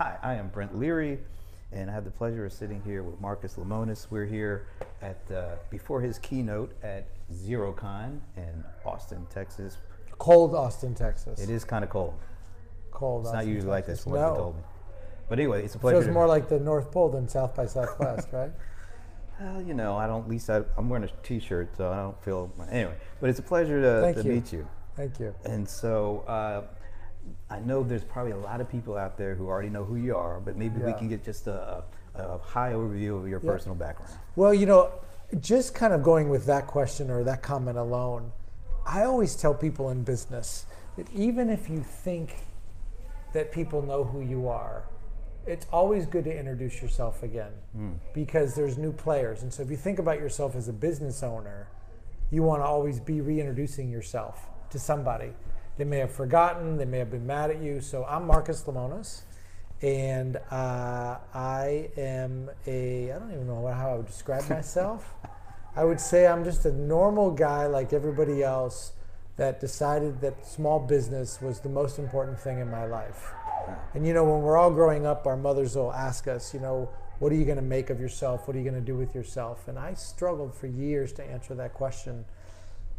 Hi, I am Brent Leary, and I have the pleasure of sitting here with Marcus Lemonis. We're here at uh, before his keynote at Xerocon in Austin, Texas. Cold Austin, Texas. It is kind of cold. cold. It's not Austin, usually like this. What no. you told me. But anyway, it's a pleasure. Feels more like the North Pole than South by Southwest, right? Well, you know, I don't. At least I, I'm wearing a T-shirt, so I don't feel. Anyway, but it's a pleasure to, to you. meet you. Thank you. And so uh, I know there's probably a lot of people out there who already know who you are, but maybe we can get just a, a, high overview of your Yeah. personal background. Well, you know, just kind of going with that question or that comment alone, I always tell people in business that even if you think that people know who you are, it's always good to introduce yourself again hmm. because there's new players. And so if you think about yourself as a business owner, you want to always be reintroducing yourself to somebody. They may have forgotten, they may have been mad at you. So I'm Marcus Lemonis, and uh, I am a, I don't even know how I would describe myself. I would say I'm just a normal guy like everybody else that decided that small business was the most important thing in my life. And you know, when we're all growing up, our mothers will ask us, you know, what are you going to make of yourself? What are you going to do with yourself? And I struggled for years to answer that question.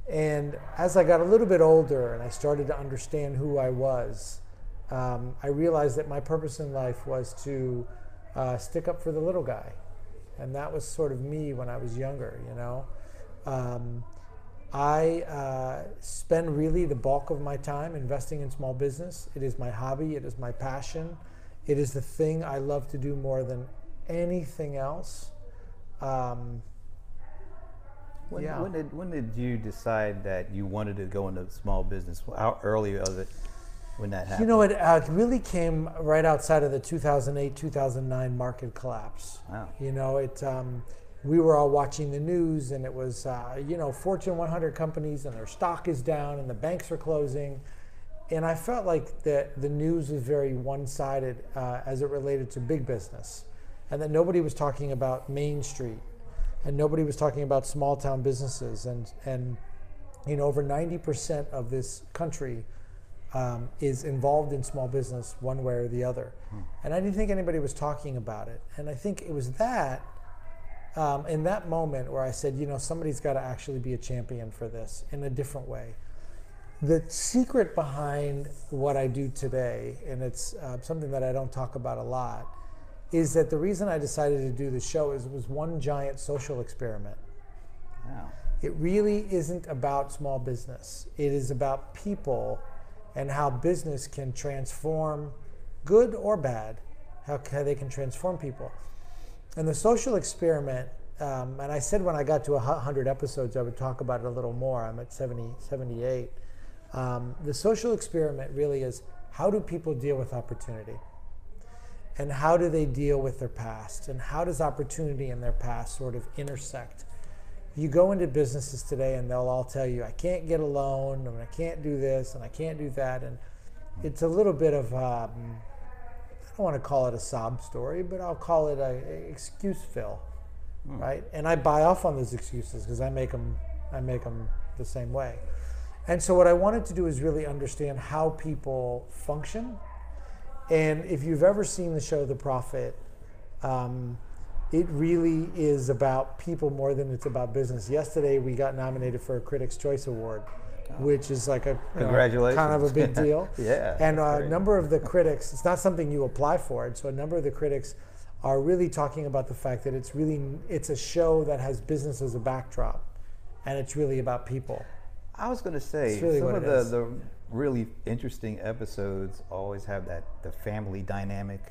And as I got a little bit older and I started to understand who I was, um, I realized that my purpose in life was to uh, stick up for the little guy. And that was sort of me when I was younger, you know. Um, I uh, spend really the bulk of my time investing in small business. It is my hobby, it is my passion, it is the thing I love to do more than anything else. Um, When, Yeah. when did when did you decide that you wanted to go into small business? How early was it when that happened? you know, it uh, really came right outside of the 2008 2009 market collapse. Wow. You know, it. Um, we were all watching the news, and it was, uh, you know, Fortune 100 companies, and their stock is down, and the banks are closing, and I felt like that the news was very one-sided uh, as it related to big business, and that nobody was talking about Main Street, and nobody was talking about small-town businesses, and and you know, over 90% of this country um, is involved in small business one way or the other. And I didn't think anybody was talking about it. And I think it was that, um, in that moment, where I said, you know, somebody's got to actually be a champion for this in a different way. The secret behind what I do today, and it's uh, something that I don't talk about a lot, is that the reason I decided to do the show is it was one giant social experiment. Wow. It really isn't about small business. It is about people and how business can transform, good or bad, how, how they can transform people. And the social experiment, um, and I said when I got to 100 episodes, I would talk about it a little more. I'm at 70, 78. Um, the social experiment really is how do people deal with opportunity? And how do they deal with their past? And how does opportunity and their past sort of intersect? You go into businesses today and they'll all tell you, I can't get a loan, and I can't do this, and I can't do that. And it's a little bit of, um, I don't want to call it a sob story, but I'll call it a, a excuse fill, right? And I buy off on those excuses because I make them, I make them the same way. And so what I wanted to do is really understand how people function. And if you've ever seen the show The Profit, um, it really is about people more than it's about business. Yesterday, we got nominated for a Critics' Choice Award, which is like a you know, kind of a big deal. Yeah, And a great. number of the critics, it's not something you apply for, and so a number of the critics are really talking about the fact that it's really it's a show that has business as a backdrop, and it's really about people. I was going to say really some of the, the really interesting episodes always have that the family dynamic.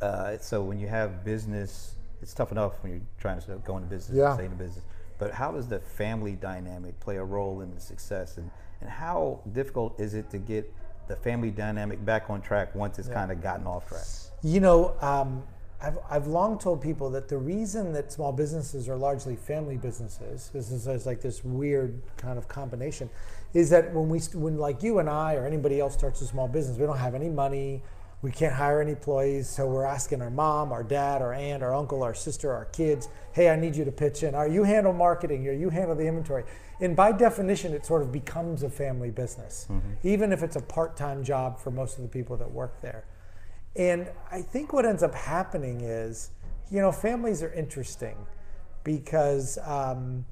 Uh, so when you have business, it's tough enough when you're trying to go into business, Yeah. and stay in business. But how does the family dynamic play a role in the success, and and how difficult is it to get the family dynamic back on track once it's kind of gotten off track? You know, um, I've, I've long told people that the reason that small businesses are largely family businesses, is like this weird kind of combination, is that when we when like you and I or anybody else starts a small business, we don't have any money, we can't hire any employees, so we're asking our mom, our dad, our aunt, our uncle, our sister, our kids, hey, I need you to pitch in. Are you handle marketing? Or you handle the inventory? And by definition, it sort of becomes a family business, even if it's a part-time job for most of the people that work there. And I think what ends up happening is, you know, families are interesting because um,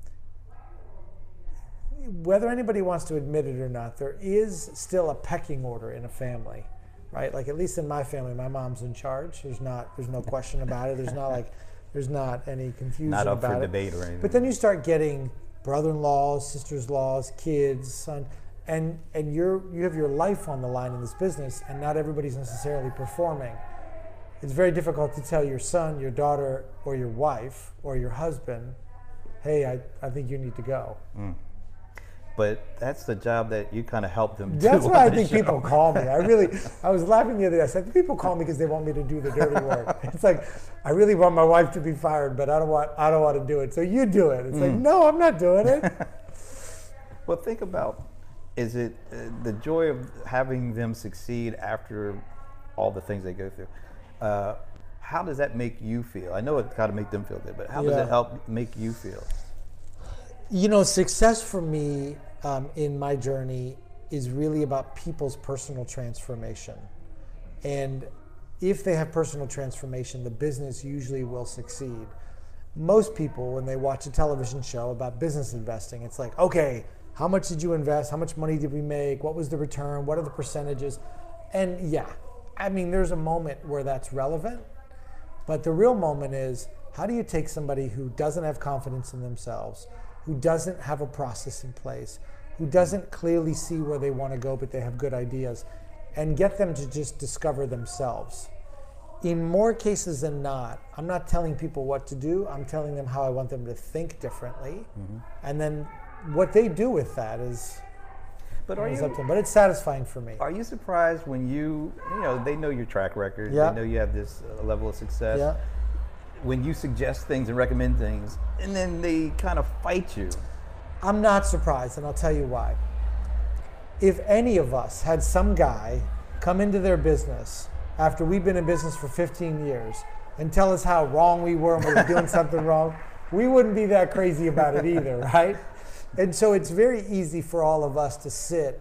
whether anybody wants to admit it or not, there is still a pecking order in a family, right? Like at least in my family, my mom's in charge. There's not, there's no question about it. There's not like, there's not any confusion Not up about for it. debate or anything. But then you start getting brother-in-laws, sisters-in-laws, kids, son, and and you're you have your life on the line in this business, and not everybody's necessarily performing. It's very difficult to tell your son, your daughter, or your wife, or your husband, "Hey, I, I think you need to go." Mm. But that's the job that you kind of help them do. That's why I think show. people call me. I really, I was laughing the other day. I said, people call me because they want me to do the dirty work. It's like, I really want my wife to be fired, but I don't want, I don't want to do it. So you do it. It's like, Mm. no, I'm not doing it. Well, think about is it uh, the joy of having them succeed after all the things they go through? Uh, how does that make you feel? I know it's got to make them feel good, but how does it help make you feel? You know, success for me um, in my journey is really about people's personal transformation. And if they have personal transformation, the business usually will succeed. Most people, when they watch a television show about business investing, it's like, okay, how much did you invest? How much money did we make? What was the return? What are the percentages? And yeah, I mean, there's a moment where that's relevant. But the real moment is how do you take somebody who doesn't have confidence in themselves, who doesn't have a process in place, who doesn't clearly see where they want to go, but they have good ideas, and get them to just discover themselves? In more cases than not, I'm not telling people what to do, I'm telling them how I want them to think differently. And then what they do with that is, But are you up to them. But it's satisfying for me. are you surprised when you you know they know your track record, Yeah. they know you have this uh, level of success. Yeah. When you suggest things and recommend things, and then they kind of fight you. I'm not surprised, and I'll tell you why. If any of us had some guy come into their business after we've been in business for 15 years and tell us how wrong we were and we were doing something wrong, we wouldn't be that crazy about it either, right? And so it's very easy for all of us to sit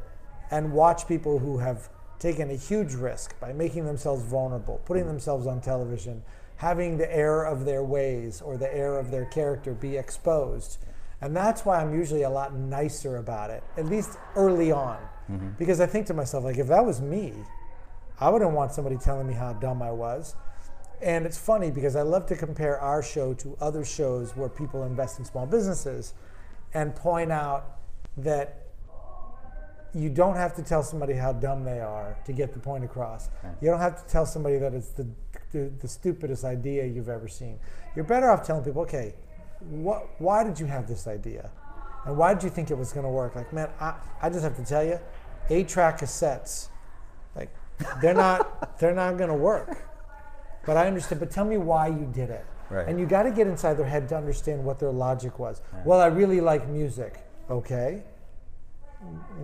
and watch people who have taken a huge risk by making themselves vulnerable, putting themselves on television, having the error of their ways or the error of their character be exposed. And that's why I'm usually a lot nicer about it, at least early on. Mm-hmm. Because I think to myself, like, if that was me, I wouldn't want somebody telling me how dumb I was. And it's funny because I love to compare our show to other shows where people invest in small businesses and point out that you don't have to tell somebody how dumb they are to get the point across. You don't have to tell somebody that it's the, the, the stupidest idea you've ever seen. You're better off telling people, okay, what, why did you have this idea? And why did you think it was going to work? Like, man, I, I just have to tell you, eight track cassettes, like, they're not, they're not going to work. But I understand. But tell me why you did it. Right. And you got to get inside their head to understand what their logic was. Well, I really like music. Okay.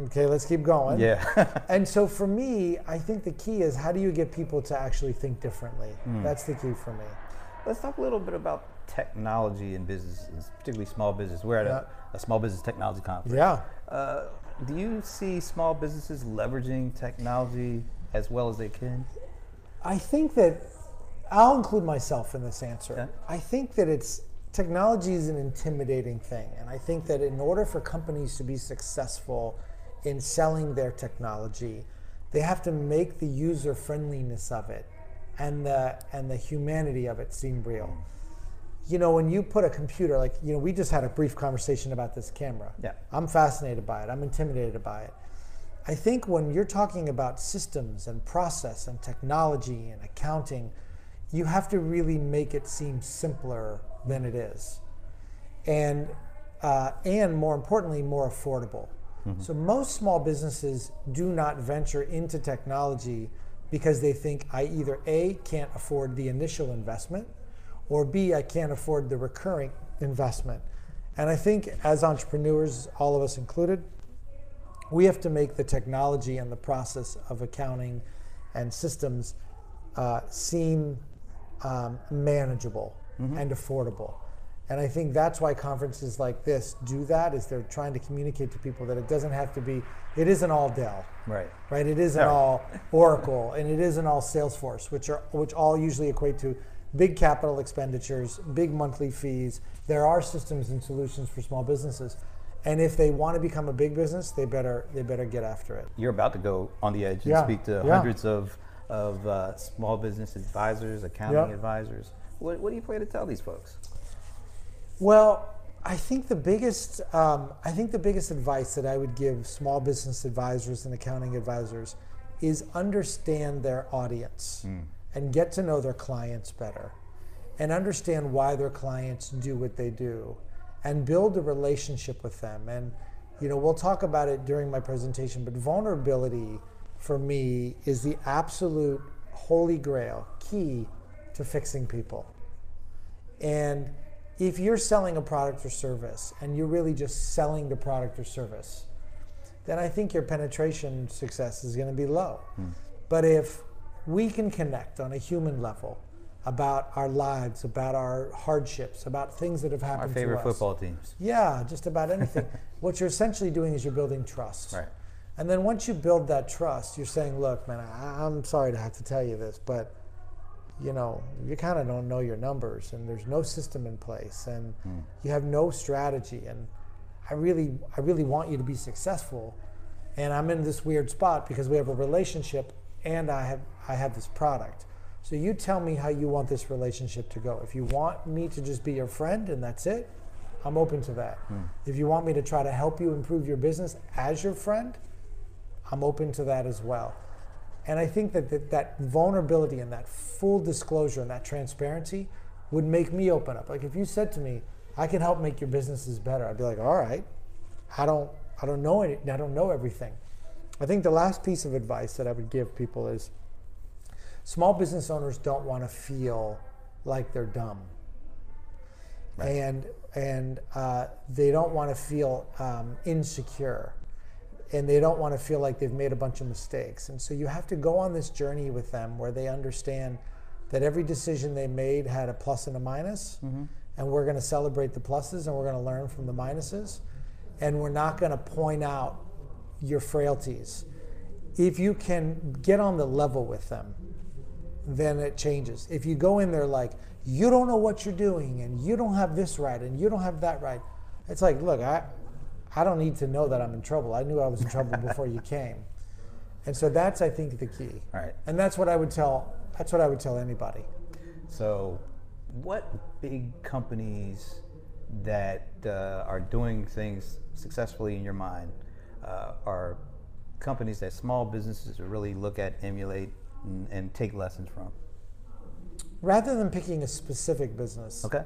Okay, let's keep going. Yeah. And so for me, I think the key is how do you get people to actually think differently? Hmm. That's the key for me. Let's talk a little bit about technology in businesses, particularly small business. We're at Yeah. a, a small business technology conference. Yeah. Uh, do you see small businesses leveraging technology as well as they can? I think that I'll include myself in this answer. Okay. I think that it's technology is an intimidating thing, and I think that in order for companies to be successful in selling their technology, they have to make the user friendliness of it and the and the humanity of it seem real. You know, when you put a computer like you know, we just had a brief conversation about this camera. Yeah. I'm fascinated by it. I'm intimidated by it. I think when you're talking about systems and process and technology and accounting, you have to really make it seem simpler than it is, and uh, and more importantly, more affordable. So most small businesses do not venture into technology because they think I either a can't afford the initial investment, or b I can't afford the recurring investment. And I think as entrepreneurs, all of us included, we have to make the technology and the process of accounting and systems uh, seem um, manageable and affordable. And I think that's why conferences like this do that is they're trying to communicate to people that it doesn't have to be it isn't all Dell. Right. Right? It isn't all Oracle and it isn't all Salesforce, which are which all usually equate to big capital expenditures, big monthly fees. There are systems and solutions for small businesses. And if they want to become a big business, they better they better get after it. You're about to go on the edge and Yeah, speak to yeah. hundreds of, of uh, small business advisors, accounting Yeah. advisors. What, what do you plan to tell these folks? Well, I think the biggest um, I think the biggest advice that I would give small business advisors and accounting advisors is understand their audience and get to know their clients better and understand why their clients do what they do and build a relationship with them and you know we'll talk about it during my presentation but vulnerability for me is the absolute holy grail key to fixing people and if you're selling a product or service and you're really just selling the product or service, then I think your penetration success is going to be low. Hmm. But if we can connect on a human level about our lives, about our hardships, about things that have Our happened favorite to us. football teams. Yeah, just about anything. what you're essentially doing is you're building trust. Right. And then once you build that trust, you're saying, look, man, I, I'm sorry to have to tell you this, but you know, you kind of don't know your numbers and there's no system in place and hmm. you have no strategy and I really I really want you to be successful and I'm in this weird spot because we have a relationship and I have I have this product. So you tell me how you want this relationship to go. If you want me to just be your friend and that's it, I'm open to that. Hmm. If you want me to try to help you improve your business as your friend, I'm open to that as well. And I think that, that that vulnerability and that full disclosure and that transparency would make me open up. Like if you said to me, I can help make your businesses better, I'd be like, all right. I don't I don't know any, I don't know everything. I think the last piece of advice that I would give people is small business owners don't want to feel like they're dumb. And and uh, they don't want to feel um, insecure and they don't want to feel like they've made a bunch of mistakes. And so you have to go on this journey with them where they understand that every decision they made had a plus and a minus, mm-hmm. and we're going to celebrate the pluses and we're going to learn from the minuses, and we're not going to point out your frailties. If you can get on the level with them, then it changes. If you go in there like, you don't know what you're doing and you don't have this right and you don't have that right, it's like, look, I, I don't need to know that I'm in trouble. I knew I was in trouble before you came. And so that's, I think, the key. Right. And that's what I would tell, that's what I would tell anybody. So, what big companies that uh, are doing things successfully in your mind uh, are companies that small businesses really look at, emulate, and, and take lessons from? Rather than picking a specific business, Okay.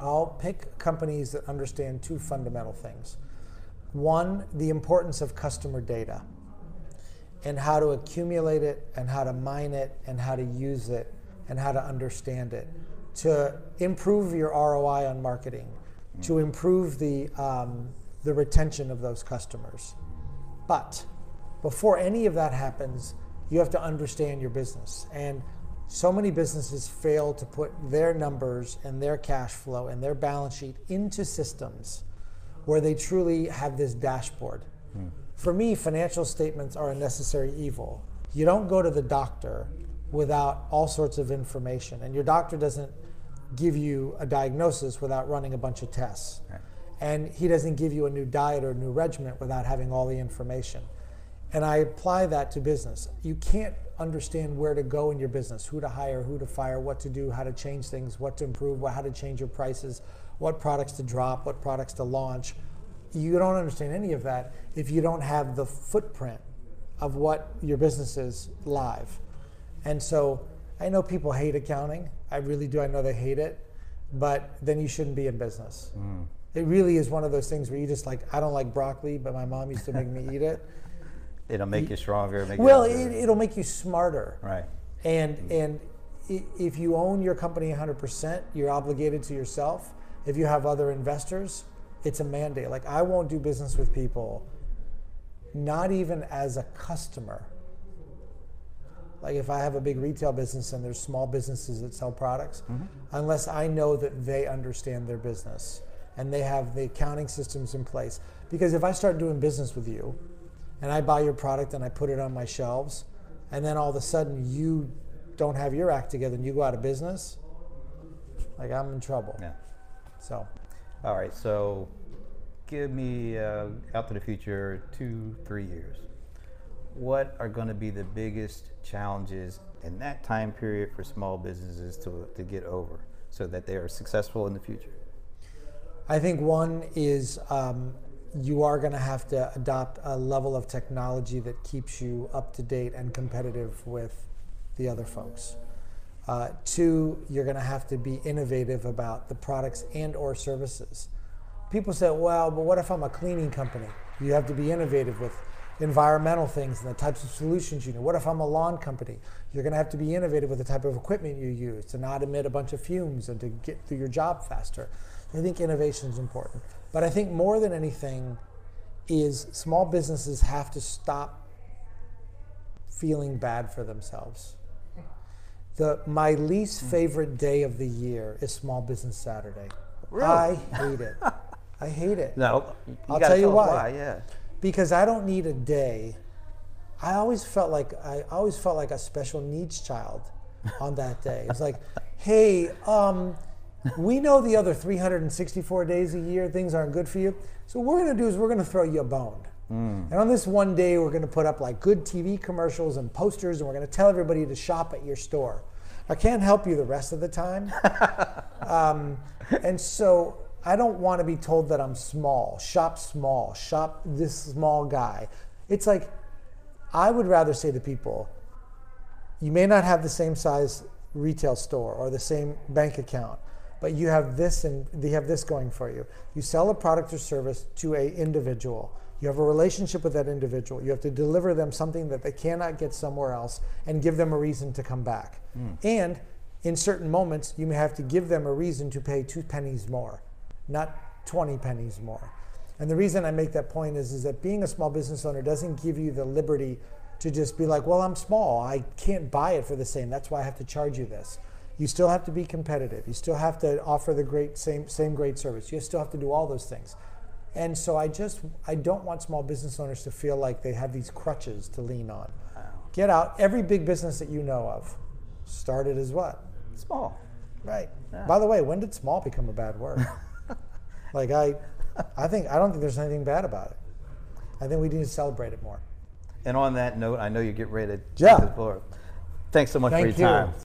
I'll pick companies that understand two fundamental things. One, the importance of customer data and how to accumulate it and how to mine it and how to use it and how to understand it to improve your ROI on marketing, to improve the, um, the retention of those customers. But before any of that happens, you have to understand your business. And so many businesses fail to put their numbers and their cash flow and their balance sheet into systems where they truly have this dashboard. Hmm. For me, financial statements are a necessary evil. You don't go to the doctor without all sorts of information, and your doctor doesn't give you a diagnosis without running a bunch of tests. Right. And he doesn't give you a new diet or a new regimen without having all the information. And I apply that to business. You can't understand where to go in your business, who to hire, who to fire, what to do, how to change things, what to improve, how to change your prices, what products to drop, what products to launch. You don't understand any of that if you don't have the footprint of what your business is live. And so I know people hate accounting. I really do. I know they hate it. But then you shouldn't be in business. Hmm. It really is one of those things where you just like, I don't like broccoli, but my mom used to make me eat it. It'll make you stronger. Make Well, you it, it'll make you smarter. right. And hmm. and if you own your company 100%, you're obligated to yourself. If you have other investors, it's a mandate. Like I won't do business with people, not even as a customer, Like if I have a big retail business and there's small businesses that sell products, Mm-hmm. unless I know that they understand their business and they have the accounting systems in place. Because if I start doing business with you and I buy your product and I put it on my shelves, and then all of a sudden you don't have your act together and you go out of business, like I'm in trouble. Yeah. So All right. So, give me uh, out to the future, two, three years. What are going to be the biggest challenges in that time period for small businesses to, to get over so that they are successful in the future? I think one is um, you are going to have to adopt a level of technology that keeps you up to date and competitive with the other folks. Uh, two, you're going to have to be innovative about the products and or services. People say, well, but what if I'm a cleaning company? You have to be innovative with environmental things and the types of solutions you need. What if I'm a lawn company? You're going to have to be innovative with the type of equipment you use to not emit a bunch of fumes and to get through your job faster. I think innovation is important. But I think more than anything is small businesses have to stop feeling bad for themselves. The, my least favorite day of the year is Small Business Saturday. Really? I hate it. I hate it. No, you I'll tell you us why. Yeah. because I don't need a day. I always felt like I always felt like a special needs child on that day. It's like, hey, um, we know the other 364 days a year things aren't good for you. So what we're gonna do is we're gonna throw you a bone. And on this one day, we're gonna put up like good TV commercials and posters, and we're gonna tell everybody to shop at your store. I can't help you the rest of the time. Um, and so I don't want to be told that I'm small, shop small, shop this small guy. It's like I would rather say to people, you may not have the same size retail store or the same bank account, but you have this and they have this going for you. You sell a product or service to a individual. You have a relationship with that individual. You have to deliver them something that they cannot get somewhere else and give them a reason to come back. Hmm. And in certain moments, you may have to give them a reason to pay two pennies more, not 20 pennies more. And the reason I make that point is, is that being a small business owner doesn't give you the liberty to just be like, well, I'm small. I can't buy it for the same. That's why I have to charge you this. You still have to be competitive. You still have to offer the great same same great service. You still have to do all those things. And so I just I don't want small business owners to feel like they have these crutches to lean on. Get out. Every big business that you know of started as what? Small. Right. Yeah. By the way, when did small become a bad word? like I I think I don't think there's anything bad about it. I think we need to celebrate it more. And on that note, I know you get ready to Yeah. take the floor. Thanks so much Thank for your you. time.